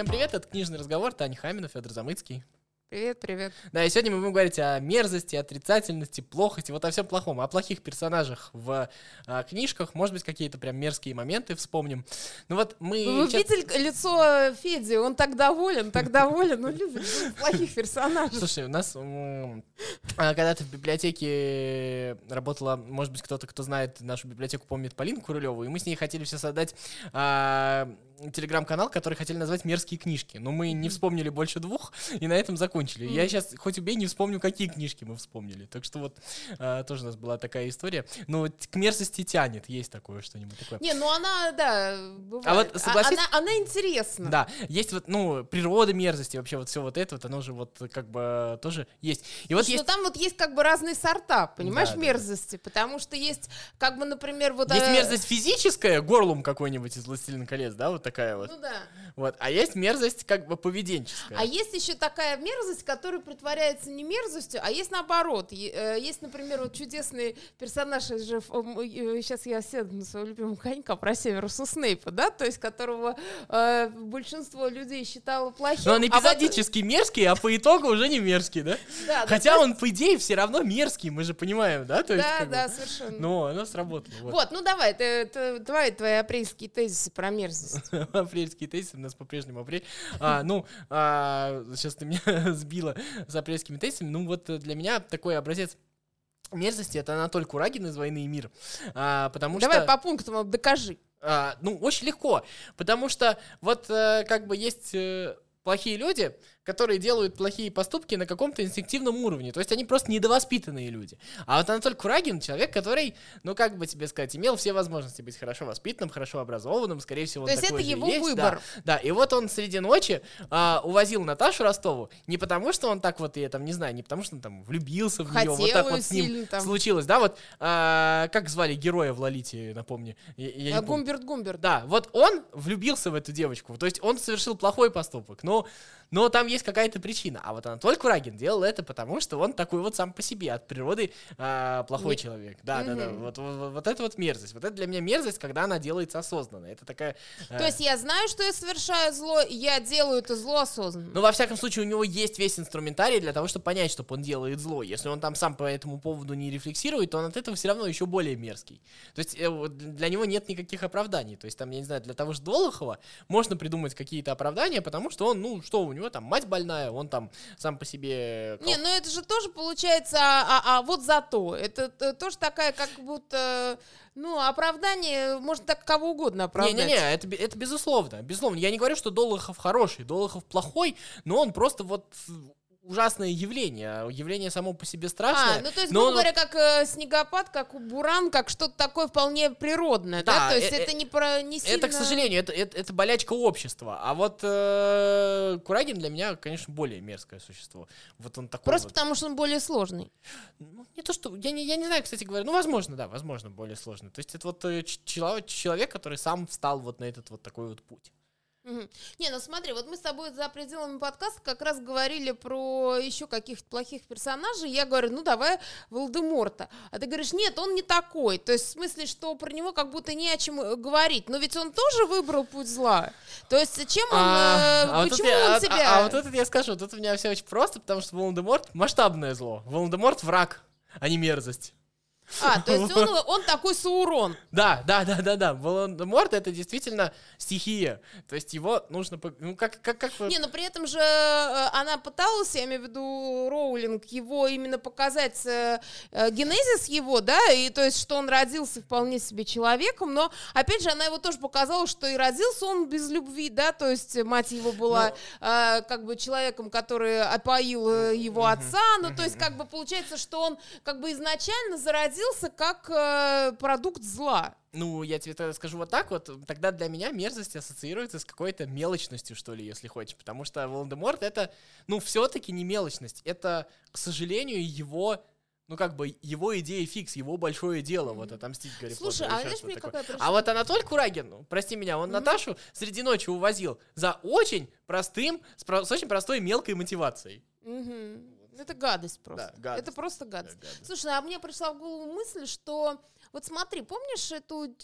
Всем привет, это книжный разговор, Таня Хамина, Федор Замыцкий. Привет, привет. Да, и сегодня мы будем говорить о мерзости, отрицательности, плохости, вот о всем плохом, о плохих персонажах в а, книжках, может быть, какие-то прям мерзкие моменты вспомним. Ну вот мы... Вы честно- видели лицо Феди? Он так доволен, так доволен, он любит плохих персонажей. Слушай, у нас а, когда-то в библиотеке работала, может быть, кто-то, кто знает нашу библиотеку, помнит Полину Курулеву, и мы с ней хотели все создать а, телеграм-канал, который хотели назвать «Мерзкие книжки», но мы не вспомнили больше двух, и на этом закончили. Я сейчас, хоть убей, не вспомню, какие книжки мы вспомнили. Так что вот а, тоже у нас была такая история. Но вот к мерзости тянет, есть такое что-нибудь такое. Не, ну она, да, бывает. А вот согласись- Она, она интересна. Да, есть вот, ну, природа мерзости, вообще вот все вот это вот, оно же вот как бы тоже есть. И вот Слушай, есть... ну там вот есть как бы разные сорта, понимаешь, Да, да, да. мерзости, потому что есть как бы, например, вот... Есть э, мерзость физическая, горлом какой-нибудь из «Властелина колец», да, вот такая вот. Ну да. Вот. А есть мерзость как бы поведенческая. А есть еще такая мерзость, которая притворяется не мерзостью, а есть наоборот. Э, Есть, например, вот чудесный персонаж, сейчас я седу на своего любимого конька про Северуса Снейпа, да, то есть которого э, большинство людей считало плохим. Но он а вот- эпизодически мерзкий, а по итогу уже не мерзкий, да? Да, да, Хотя то он, по идее, все равно мерзкий, мы же понимаем, да? То есть, Да, как бы- да, совершенно. Но оно сработало. Вот. Вот, ну давай, ты, ты- давай твои апрельские тезисы про мерзость. Апрельские тезисы, у нас по-прежнему апрель. А, ну, а, сейчас ты меня сбила с апрельскими тезисами. Ну, вот э, для меня такой образец мерзости это Анатоль Курагин из «Войны и мир». А, потому Давай что... по пунктам докажи. А, ну, очень легко, потому что вот э, как бы есть э, плохие люди, которые делают плохие поступки на каком-то инстинктивном уровне, то есть они просто недовоспитанные люди. А вот Анатолий Курагин человек, который, ну как бы тебе сказать, имел все возможности быть хорошо воспитанным, хорошо образованным, скорее всего, он То есть такой это его есть, выбор. Да, да, и вот он среди ночи а, увозил Наташу Ростову не потому, что он так вот, я там не знаю, не потому, что он там влюбился в нее, вот Хотел так вот с ним там. случилось, да, вот а, как звали героя в Лолите, напомни, я, я А. Гумберт Гумберт. Да, вот он влюбился в эту девочку. То есть он совершил плохой поступок, но, но там есть какая-то причина. А вот Анатолий Курагин делал это потому, что он такой вот сам по себе, от природы а, плохой Не- человек. Да, да, да. Мгм. Вот, вот, вот это вот мерзость. Вот это для меня мерзость, когда она делается осознанно. Это такая... э, То есть я знаю, что я совершаю зло, и я делаю это зло осознанно. Ну, во всяком случае, у него есть весь инструментарий для того, чтобы понять, что он делает зло. Если он там сам по этому поводу не рефлексирует, то он от этого все равно еще более мерзкий. То есть э, для него нет никаких оправданий. То есть там, я не знаю, для того же Долохова можно придумать какие-то оправдания, потому что он, ну, что, у него там мать больная, он там сам по себе... Не, ну это же тоже получается, а, а- а вот зато. Это тоже такая, как будто, ну, оправдание, можно так кого угодно оправдать. Не-не-не, это, это безусловно, безусловно. Я не говорю, что Долохов хороший, Долохов плохой, но он просто вот ужасное явление. Явление само по себе страшное. А, ну то есть, но грубо говоря, как э, снегопад, как буран, как что-то такое вполне природное, да? Да, То есть э- это не про не сильно... Это, к сожалению, это, это, это болячка общества. А вот э, Курагин для меня, конечно, более мерзкое существо. Вот он такой Просто вот. потому, что он более сложный. Ну, не то, что... Я не, я не знаю, кстати говоря. Ну, возможно, да, возможно, более сложный. То есть это вот э, ч- чело- человек, который сам встал вот на этот вот такой вот путь. Не, ну смотри, вот мы с тобой за пределами подкаста как раз говорили про еще каких-то плохих персонажей. Я говорю, ну давай Волдеморта. А ты говоришь, нет, он не такой. То есть в смысле, что про него как будто не о чем э, говорить. Но ведь он тоже выбрал путь зла. То есть чем он, э, а вот почему тут я- он а- себя... А, а вот это я скажу, тут у меня все очень просто, потому что Волан-де-Морт масштабное зло. Волан-де-Морт враг, а не мерзость. А, то есть он, он такой Саурон. Да, да, да, да, да. Волан-де-Морт это действительно стихия. То есть его нужно... Ну, как, как, как Не, но при этом же э, она пыталась, я имею в виду Роулинг, его именно показать э, э, генезис его, да, и то есть, что он родился вполне себе человеком, но, опять же, она его тоже показала, что и родился он без любви, да, то есть мать его была э, как бы человеком, который опоил э, его отца, ну, то есть, как бы получается, что он как бы изначально зародился как э, продукт зла. Ну, я тебе тогда скажу вот так вот, тогда для меня мерзость ассоциируется с какой-то мелочностью, что ли, если хочешь, потому что Волан-де-Морт это, ну, все-таки не мелочность, это, к сожалению, его, ну, как бы, его идея фикс, его большое дело, вот, отомстить Гарри Слушай, Поттеру, а знаешь, мне такое. какая пришла- А вот Анатоль Курагин, ну, прости меня, он Наташу среди ночи увозил за очень простым, с, про- с очень простой мелкой мотивацией. Мгм. Это гадость просто. Да, гадость. Это просто гадость. Да, гадость. Слушай, а мне пришла в голову мысль, что Вот смотри, помнишь эту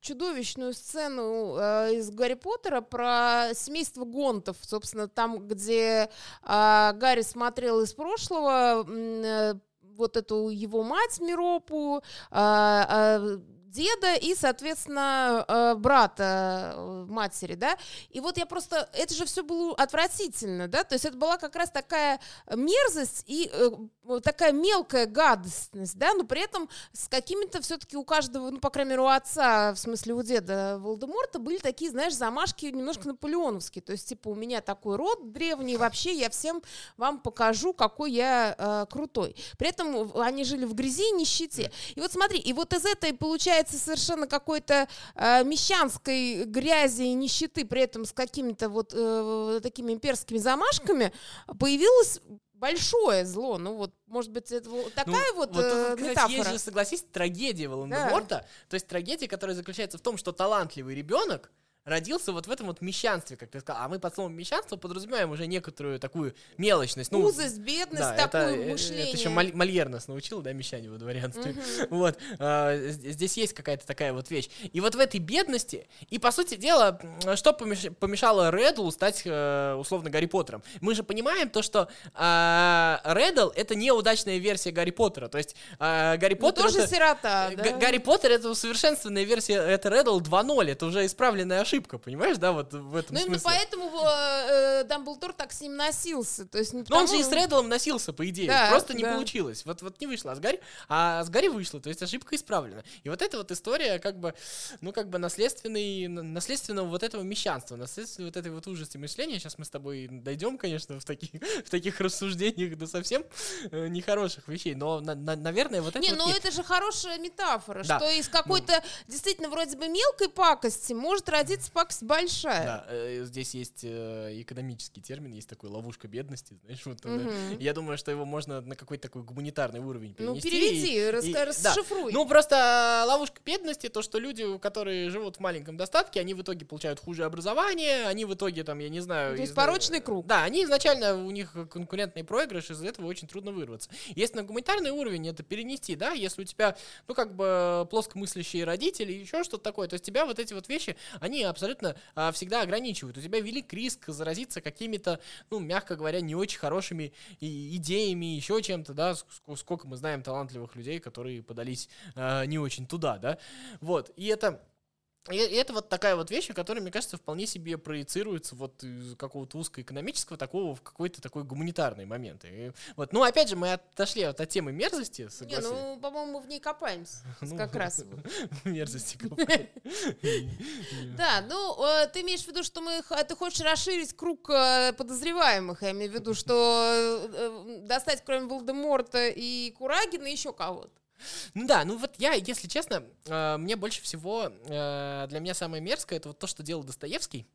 чудовищную сцену э, из Гарри Поттера про семейство Гонтов, собственно, там, где э, Гарри смотрел из прошлого э, вот эту его мать Миропу, э, э, деда и, соответственно, э, брата э, матери, да. И вот я просто, это же все было отвратительно, да, то есть это была как раз такая мерзость и э, такая мелкая гадостность, да, но при этом с какими-то все-таки у каждого, ну, по крайней мере, у отца, в смысле у деда Волдеморта, были такие, знаешь, замашки немножко наполеоновские, то есть, типа, у меня такой род древний, вообще я всем вам покажу, какой я э, крутой. При этом они жили в грязи и нищете. И вот смотри, и вот из этой, получается, является совершенно какой-то э, мещанской грязи и нищеты, при этом с какими-то вот э, такими имперскими замашками, появилось большое зло. Ну вот, может быть, это вот такая ну, вот, вот э, тут, метафора. Есть же, согласись, трагедия Волан-де-Морта. Да. То есть трагедия, которая заключается в том, что талантливый ребенок родился вот в этом вот мещанстве, как ты сказал. А мы под словом мещанство подразумеваем уже некоторую такую мелочность. Ну, Узость, бедность, да, такое это, мышление. Это еще Мольер нас научил, да, мещане во дворянстве. Угу. Вот. А, здесь есть какая-то такая вот вещь. И вот в этой бедности, и по сути дела, что помешало Реддлу стать, э, условно, Гарри Поттером? Мы же понимаем то, что а, Реддл — это неудачная версия Гарри Поттера. То есть а, Гарри ну, Поттер... тоже это, сирота, да? Гарри Поттер — это усовершенствованная версия, это Реддл 2.0, это уже исправленная ошибка, понимаешь, да, вот в этом ну, смысле. Ну, поэтому э, Дамблдор так с ним носился, то есть... Ну, потому... он же и с Реддлом носился, по идее, да, просто не да. получилось, вот, вот не вышло, а с Гарри, а с Гарри вышло, то есть ошибка исправлена. И вот эта вот история, как бы, ну, как бы наследственный, наследственного вот этого мещанства, наследственного вот этой вот ужасти мышления, сейчас мы с тобой дойдем, конечно, в таких, в таких рассуждениях до совсем э, нехороших вещей, но, на, на, наверное, вот это Не, вот ну есть. это же хорошая метафора, да. что из какой-то ну, действительно вроде бы мелкой пакости может родиться пакость большая. Да, э, здесь есть э, экономический термин, есть такой ловушка бедности, знаешь, вот. Угу. Я думаю, что его можно на какой-то такой гуманитарный уровень ну, перенести. Ну переведи, и, рас, и, расшифруй. Да. Ну просто ловушка бедности, то, что люди, которые живут в маленьком достатке, они в итоге получают хуже образование, они в итоге там, я не знаю. То есть из... порочный круг. Да, они изначально у них конкурентный проигрыш, из этого очень трудно вырваться. Если на гуманитарный уровень это перенести, да, если у тебя, ну как бы плоскомыслящие родители, еще что-то такое, то есть тебя вот эти вот вещи, они абсолютно а, всегда ограничивают. У тебя велик риск заразиться какими-то, ну, мягко говоря, не очень хорошими и, идеями, еще чем-то, да, сколько мы знаем талантливых людей, которые подались а, не очень туда, да, вот, и это и это вот такая вот вещь, которая, мне кажется, вполне себе проецируется вот из какого-то узкоэкономического такого в какой-то такой гуманитарный момент. И вот, ну, опять же, мы отошли от, от темы мерзости, согласен. Не, ну, по-моему, мы в ней копаемся ну, как раз. Мерзости Да, ну, э, ты имеешь в виду, что мы, ты хочешь расширить круг э, подозреваемых, я имею в виду, что э, достать кроме Волдеморта и Курагина еще кого-то. Ну да, ну вот я, если честно, э, мне больше всего, э, для меня самое мерзкое, это вот то, что делал Достоевский.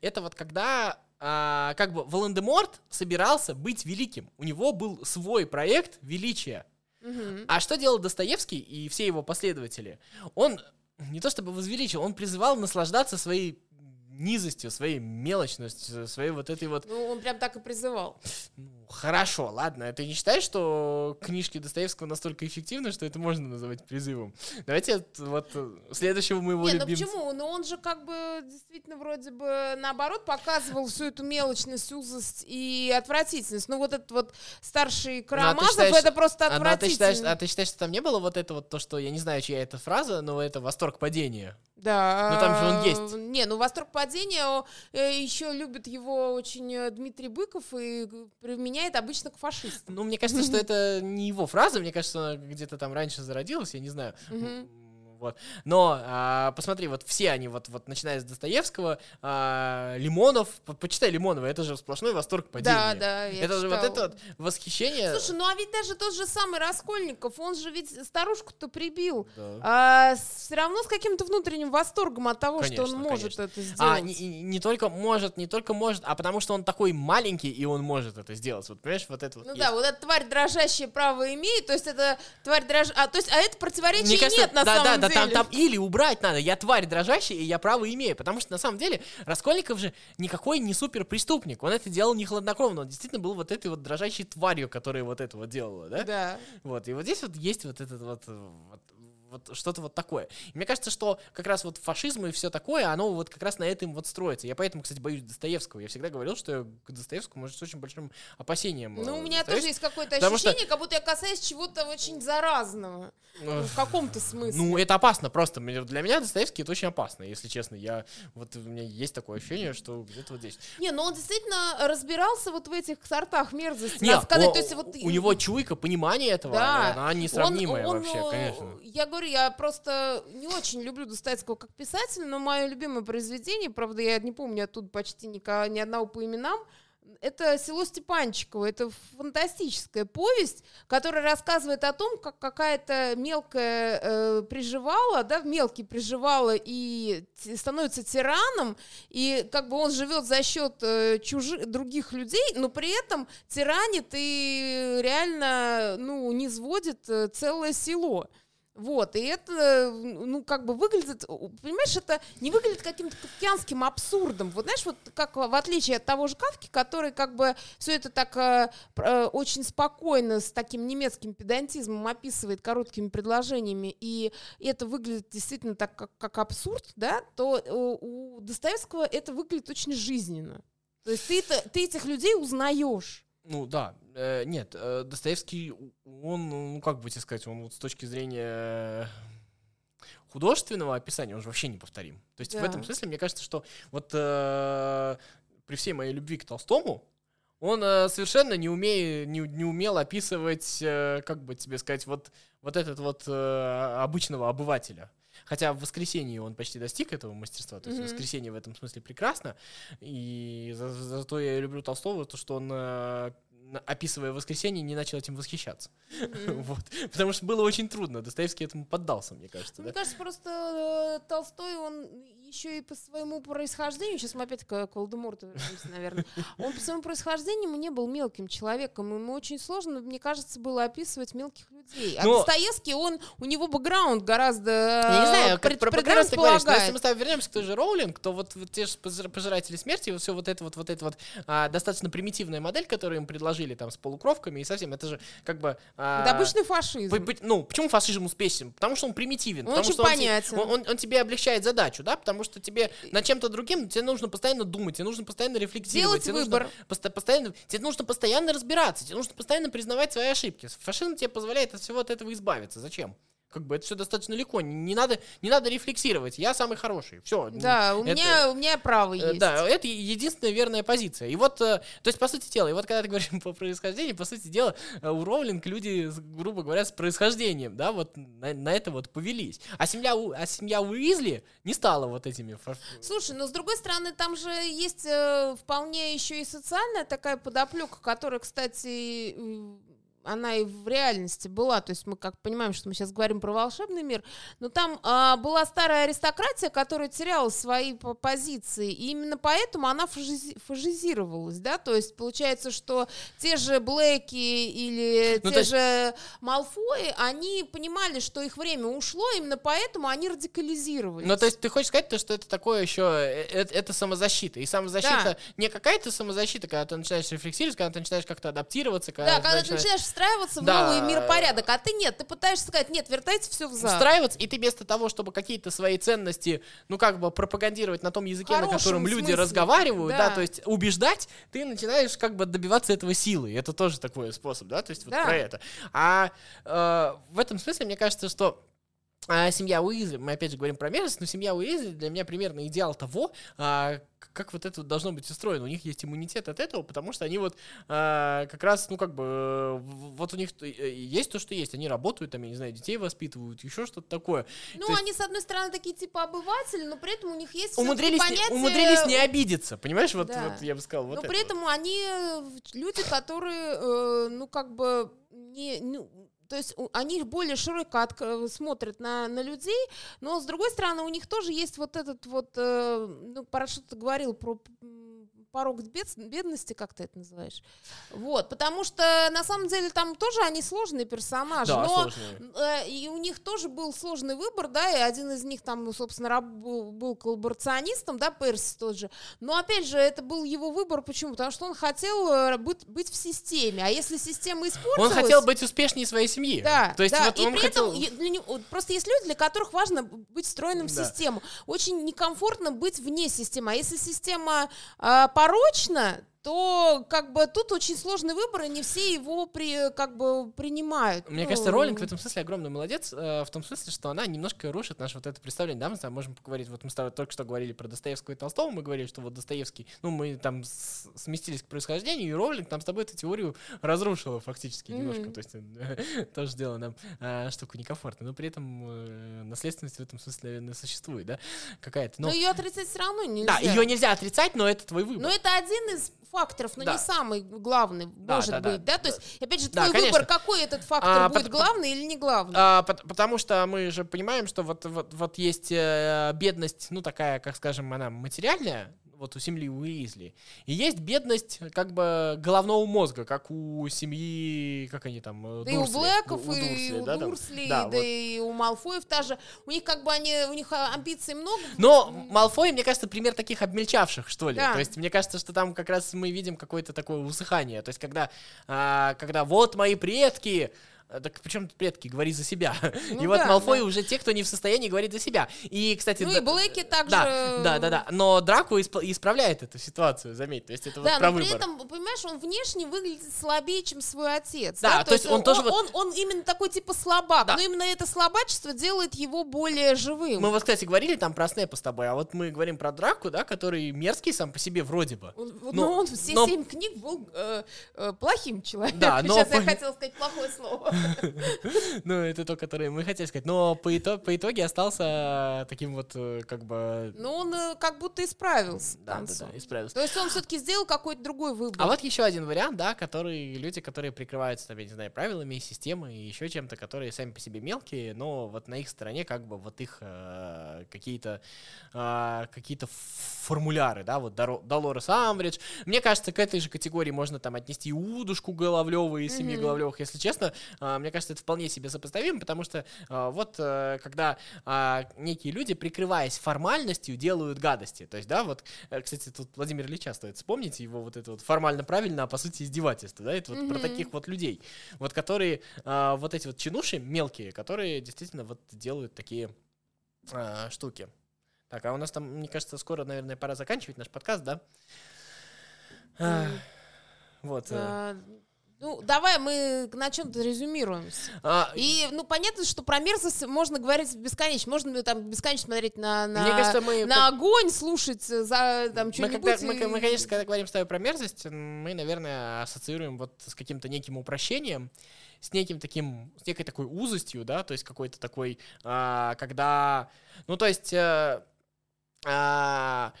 Это вот когда, э, как бы, Волан-де-Морт собирался быть великим. У него был свой проект величия. Угу. А что делал Достоевский и все его последователи? Он не то чтобы возвеличил, он призывал наслаждаться своей низостью, своей мелочностью, своей вот этой вот... Ну, он прям так и призывал. Ну, хорошо, ладно. Ты не считаешь, что книжки Достоевского настолько эффективны, что это можно называть призывом? Давайте вот следующего моего не, любимца. ну почему? Ну он же как бы действительно вроде бы наоборот показывал всю эту мелочность, узость и отвратительность. Ну вот этот вот старший ну, а Карамазов, ну, считаешь, это просто отвратительно. А, ты считаешь, а ты считаешь, что там не было вот это вот то, что, я не знаю, чья это фраза, но это восторг падения? Да. Но там же он есть. Не, ну восторг падения э, еще любит его очень э, Дмитрий Быков и применяет обычно к фашистам. Ну, мне кажется, что это не его фраза, мне кажется, она где-то там раньше зародилась, я не знаю. Вот. Но а, посмотри, вот все они, вот, вот начиная с Достоевского, а, Лимонов, по почитай Лимонова, это же сплошной восторг падения. Да, да, я Это же вот это вот восхищение. Слушай, ну а ведь даже тот же самый Раскольников, он же ведь старушку-то прибил. Да. А, все равно с каким-то внутренним восторгом от того, конечно, что он может конечно. это а, сделать. А, не, не только может, не только может, а потому что он такой маленький, и он может это сделать. Вот понимаешь, вот это вот. Ну есть. да, вот эта тварь дрожащая право имеет, то есть это тварь дрожащая, а, то есть, а это Мне кажется, нет на да, самом да, деле. Там, там или убрать надо, я тварь дрожащая, и я право имею. Потому что на самом деле Раскольников же никакой не супер преступник. Он это делал не хладнокровно, он действительно был вот этой вот дрожащей тварью, которая вот это вот делала, да? Да. Вот, и вот здесь вот есть вот этот вот, вот Вот что-то вот такое. И мне кажется, что как раз вот фашизм и все такое, оно вот как раз на этом вот строится. Я поэтому, кстати, боюсь Достоевского. Я всегда говорил, что я к Достоевскому может с очень большим опасением. Ну, э, у меня тоже есть какое-то потому что- ощущение, как будто я касаюсь чего-то очень заразного. Ну, в каком-то смысле. Ну, это опасно просто. Для меня Достоевский это очень опасно, если честно. Я вот у меня есть такое ощущение, что где-то вот здесь. Не, но он действительно разбирался вот в этих сортах мерзости. Не, Надо сказать, о- то есть вот у него чуйка, понимание этого, Да. она несравнимая Он- он, вообще, э, конечно. Я говорю, я просто не очень люблю Достоевского как писателя, но мое любимое произведение, правда, я не помню оттуда почти нико- ни одного по именам, это «Село Степанчиково». Это фантастическая повесть, которая рассказывает о том, как какая-то мелкая э, приживала, да, мелкий приживала и становится тираном, и как бы он живет за счет э, чужих, других людей, но при этом тиранит и реально, ну, не сводит э, целое село. Вот, и это, ну, как бы выглядит, понимаешь, это не выглядит каким-то кавкианским абсурдом. Вот знаешь, вот как в отличие от того же Кавки, который как бы все это так э, э, очень спокойно, с таким немецким педантизмом описывает короткими предложениями, и это выглядит действительно так, как, как абсурд, да, то э, у Достоевского это выглядит очень жизненно. То есть ты, ты этих людей узнаешь. Ну да, э, нет, э, Достоевский, он, ну как бы тебе сказать, он вот с точки зрения художественного описания, он же вообще неповторим. То есть в Да. этом смысле, мне кажется, что вот э, при всей моей любви к Толстому, он э, совершенно не, умеет, не, не умел описывать, э, как бы тебе сказать, вот, вот этот вот э, обычного обывателя. Хотя в воскресенье он почти достиг этого мастерства. То есть Мгм. воскресенье в этом смысле прекрасно. И за- за- зато я люблю Толстого, то, что он, э, описывая воскресенье, не начал этим восхищаться. Вот. Потому что было очень трудно. Достоевский этому поддался, мне кажется. Мне да. кажется, просто э, Толстой, он еще и по своему происхождению, сейчас мы опять к, к Волдеморту вернемся, наверное, он по своему происхождению не был мелким человеком, ему очень сложно, мне кажется, было описывать мелких людей. А Но- Достоевский, он, у него бэкграунд гораздо Я не знаю, как про бэкграунд ты говоришь, но если мы с тобой вернемся к той же Роулинг, то вот, вот те же пожир- пожиратели смерти, вот все вот это вот, вот это вот а, достаточно примитивная модель, которую им предложили там с полукровками и совсем, это же как бы... а, Это обычный фашизм. П- п- Ну, почему фашизм успешен? Потому что он примитивен. Он потому очень что он те- понятен. Он, он- он тебе облегчает задачу, да? Потому что тебе над чем-то другим тебе нужно постоянно думать, тебе нужно постоянно рефлексировать. Делать тебе нужно выбор. поста- постоянно, тебе нужно постоянно разбираться, тебе нужно постоянно признавать свои ошибки. Фашизм тебе позволяет от всего от этого избавиться. Зачем? Как бы это все достаточно легко. Не, не надо, не надо рефлексировать. Я самый хороший. Все. Да, у меня, у меня право Э, есть. Да, это единственная верная позиция. И вот, э, то есть, по сути дела, и вот когда ты говоришь по происхождению, по сути дела, э, у Роулинг люди, грубо говоря, с происхождением, да, вот на, на это вот повелись. А семья, а семья Уизли не стала вот этими... Слушай, но с другой стороны, там же есть вполне еще и социальная такая подоплека, которая, кстати, она и в реальности была. То есть мы как понимаем, что мы сейчас говорим про волшебный мир, но там а, была старая аристократия, которая теряла свои по- позиции, и именно поэтому она фашизи- фашизировалась, да. То есть получается, что те же Блэки или Ну, те есть- же Малфои, они понимали, что их время ушло, именно поэтому они радикализировались. Ну, то есть ты хочешь сказать, то, что это такое еще, э, э, это самозащита. И самозащита Да. не какая-то самозащита, когда ты начинаешь рефлексировать, когда ты начинаешь как-то адаптироваться, когда, Да, ты когда ты начинаешь начинаешь встраиваться в Да. новый миропорядок, а ты нет, ты пытаешься сказать, нет, вертайте все взад. встраиваться, и ты вместо того, чтобы какие-то свои ценности, ну, как бы пропагандировать на том языке, на котором люди смысле, разговаривают, да. да. то есть убеждать, ты начинаешь как бы добиваться этого силы. Это тоже такой способ, да, то есть вот Да. про это. А э, в этом смысле, мне кажется, что а, семья Уизли, мы опять же говорим про мерзость, но семья Уизли для меня примерно идеал того, а, как вот это вот должно быть устроено. У них есть иммунитет от этого, потому что они вот а, как раз, ну как бы, вот у них э, есть то, что есть. Они работают, там, я не знаю, детей воспитывают, еще что-то такое. Ну, То есть- они, с одной стороны, такие типа обыватели, но при этом у них есть Умудрились, не, понятие... умудрились не обидеться, понимаешь? Вот, Да. вот я бы сказал, вот но это при вот. этом они э, люди, которые, э, ну, как бы, не, ну, то есть они более широко отк- смотрят на, на людей, но с другой стороны у них тоже есть вот этот вот, э, ну, ты говорил, про порог бед- бедности, как ты это называешь. Вот, потому что на самом деле там тоже они сложные персонажи, Да, но сложные. э, и у них тоже был сложный выбор, да, и один из них там, ну, собственно, раб- был, был коллаборационистом, да, Перси тот же. Но опять же, это был его выбор, почему? Потому что он хотел э, быть, быть в системе, а если система испортилась... Он хотел быть успешнее своей семьи. Да, То есть да. вот и он при хотел... этом для него- просто есть люди, для которых важно быть встроенным в Да. систему. Очень некомфортно быть вне системы. А если система а, порочна, то как бы тут очень сложный выбор, и не все его при, как бы принимают. Мне Ну, кажется, Роллинг в этом смысле огромный молодец, э, в том смысле, что она немножко рушит наше вот это представление. Да, мы с тобой можем поговорить. Вот мы с тобой только что говорили про Достоевского и Толстого, мы говорили, что вот Достоевский, ну, мы там с- сместились к происхождению, и Роллинг там с тобой эту теорию разрушила фактически немножко. Мгм. То есть э, тоже сделала нам э, штуку некомфортно. Но при этом э, наследственность в этом смысле, наверное, существует, да, какая-то. Но Но, ее отрицать все равно нельзя. да, ее нельзя отрицать, но это твой выбор. Но это один из факторов, но Да. не самый главный, Да, может да, да. быть, да? То есть, опять же, Да, твой конечно. выбор, какой этот фактор А, будет, пот- главный или не главный? А, пот- потому что мы же понимаем, что вот, вот, вот есть э, бедность, ну такая, как скажем, она материальная, вот у семьи Уизли, и есть бедность как бы головного мозга, как у семьи, как они там, э, Да и у Дурсли, Блэков, у и Дурсли, у да. Дурсли, Да, да, вот. и у Малфоев та же. У них как бы они, у них а, амбиций много. Но Малфой, мне кажется, пример таких обмельчавших, что ли. Да. То есть мне кажется, что там как раз мы видим какое-то такое усыхание. То есть когда, а, когда вот мои предки, так причем тут предки, говори за себя. Ну и вот да, Малфой да. уже те, кто не в состоянии говорить за себя. И, кстати, Ну да- и Блэки также... Да, да, да, да. Но Драку исп- исправляет эту ситуацию, заметь. То есть это Да, вот про но при выбор. этом, понимаешь, он внешне выглядит слабее, чем свой отец. Да, то есть он тоже вот- Он, он именно такой типа слабак, Да. но именно это слабачество делает его более живым. Мы вот, кстати, говорили там про Снэпа с тобой, а вот мы говорим про Драку, да, который мерзкий сам по себе вроде бы. Он, вот, Но- но он все но- семь книг был э, э, плохим человеком. Да, но Сейчас я хотела сказать плохое слово. Ну, это то, которое мы хотели сказать. Но по, ито- по итоге остался таким вот, э, как бы... Но он э, как будто исправился. Да, да, да, исправился. То есть он все-таки сделал какой-то другой выбор. А вот еще один вариант, да, который люди, которые прикрываются, там, я не знаю, правилами, системой и еще чем-то, которые сами по себе мелкие, но вот на их стороне как бы вот их э, какие-то э, какие-то формуляры, да, вот Долорес Амбридж. Мне кажется, к этой же категории можно там отнести и удушку Головлева из семи Мгм. Головлевых, если честно. А, мне кажется, это вполне себе сопоставимо, потому что а, вот э, когда а, некие люди, прикрываясь формальностью, делают гадости. То есть, да, вот, э, кстати, тут Владимир Ильича стоит вспомнить, его вот это вот формально правильно, а по сути издевательство, да, это вот про Мгм. таких вот людей, вот которые, вот эти вот чинуши мелкие, которые действительно вот делают такие штуки. Так, а у нас там, мне кажется, скоро, наверное, пора заканчивать наш подкаст, да? М. Вот. А, Ну, давай мы на чем-то резюмируемся. а, И, ну, понятно, что про мерзость можно говорить бесконечно. Можно там бесконечно смотреть на, на, Мне кажется, мы... на огонь, слушать э, за там Мы, что-нибудь. когда, мы, и- мы, конечно, когда говорим с тобой про мерзость, мы, наверное, ассоциируем вот с каким-то неким упрощением, с неким таким, с некой такой узостью, да, то есть какой-то такой, а, когда, ну, то есть э, а,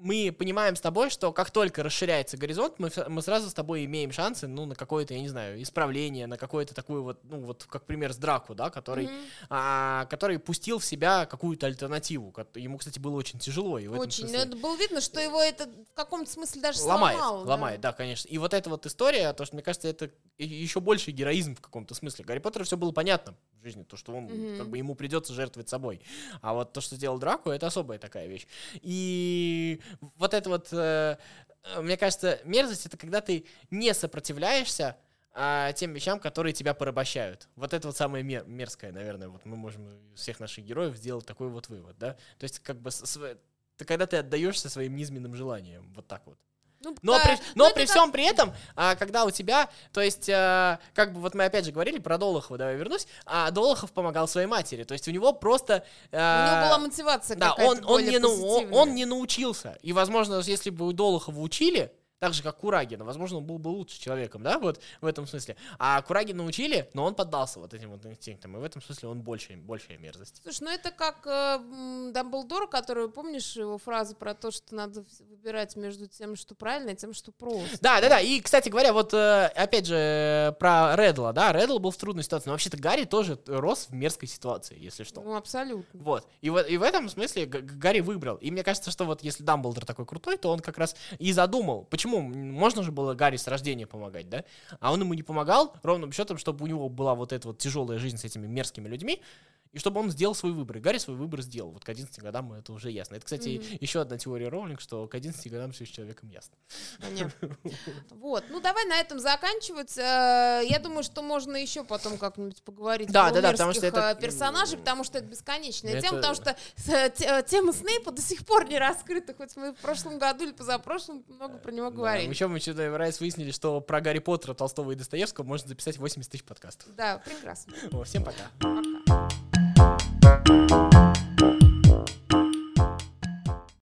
мы понимаем с тобой, что как только расширяется горизонт, мы, мы сразу с тобой имеем шансы, ну, на какое-то, я не знаю, исправление, на какое-то такое вот, ну, вот как пример с Драку, да, который, Мгм. а, который пустил в себя какую-то альтернативу. Ему, кстати, было очень тяжело. И Очень. смысле- Но это было видно, что его это в каком-то смысле даже ломает, сломало. да. ломает, да. конечно. И вот эта вот история, то, что мне кажется, это еще больше героизм в каком-то смысле. Гарри Поттеру все было понятно в жизни, то, что он, Мгм. как бы, ему придется жертвовать собой. А вот то, что сделал Драку, это особая такая вещь. И вот это вот, э, э, мне кажется, мерзость это когда ты не сопротивляешься а, тем вещам, которые тебя порабощают. Вот это вот самое мер- мерзкое, наверное, вот мы можем из всех наших героев сделать такой вот вывод, да? То есть, как бы, с- св- ты, когда ты отдаешься своим низменным желаниям, вот так вот. Ну, Но, да, при, ну, но при как- всем при этом, а, когда у тебя, то есть, а, как бы вот мы опять же говорили про Долохова, давай вернусь, а Долохов помогал своей матери, то есть у него просто... У а, него была мотивация да, он, он, не, он, он не научился. И, возможно, если бы у Долохова учили, Так же, как Курагин. Возможно, он был бы лучше человеком, да, вот в этом смысле. А Курагина учили, но он поддался вот этим вот инстинктам. И в этом смысле он больше, большая мерзость. Слушай, ну это как э, Дамблдор, который, помнишь его фразу про то, что надо выбирать между тем, что правильно, и тем, что просто. Да, да, да. И, кстати говоря, вот э, опять же про Редла, да, Редл был в трудной ситуации. Но вообще-то Гарри тоже рос в мерзкой ситуации, если что. Ну, абсолютно. Вот. И в, и в этом смысле Гарри выбрал. И мне кажется, что вот если Дамблдор такой крутой, то он как раз и задумал. Почему? Можно же было Гарри с рождения помогать, да? А он ему не помогал, ровным счетом, чтобы у него была вот эта вот тяжелая жизнь с этими мерзкими людьми, и чтобы он сделал свой выбор. И Гарри свой выбор сделал. Вот к 11 годам это уже ясно. Это, кстати, mm-hmm. еще одна теория Роулинг, что к 11 годам все с человеком ясно. Понятно. Вот. Ну, давай на этом заканчивать. Э, я думаю, что можно еще потом как-нибудь поговорить да, да, да, потому что это... Э, персонажей, потому что это бесконечная это... тема, потому что э, тема Снейпа до сих пор не раскрыта, хоть мы в прошлом году или позапрошлом много про него говорили. Да, еще мы что-то раз выяснили, что про Гарри Поттера, Толстого и Достоевского можно записать 80 тысяч подкастов. Да, прекрасно. Всем пока. Пока. Música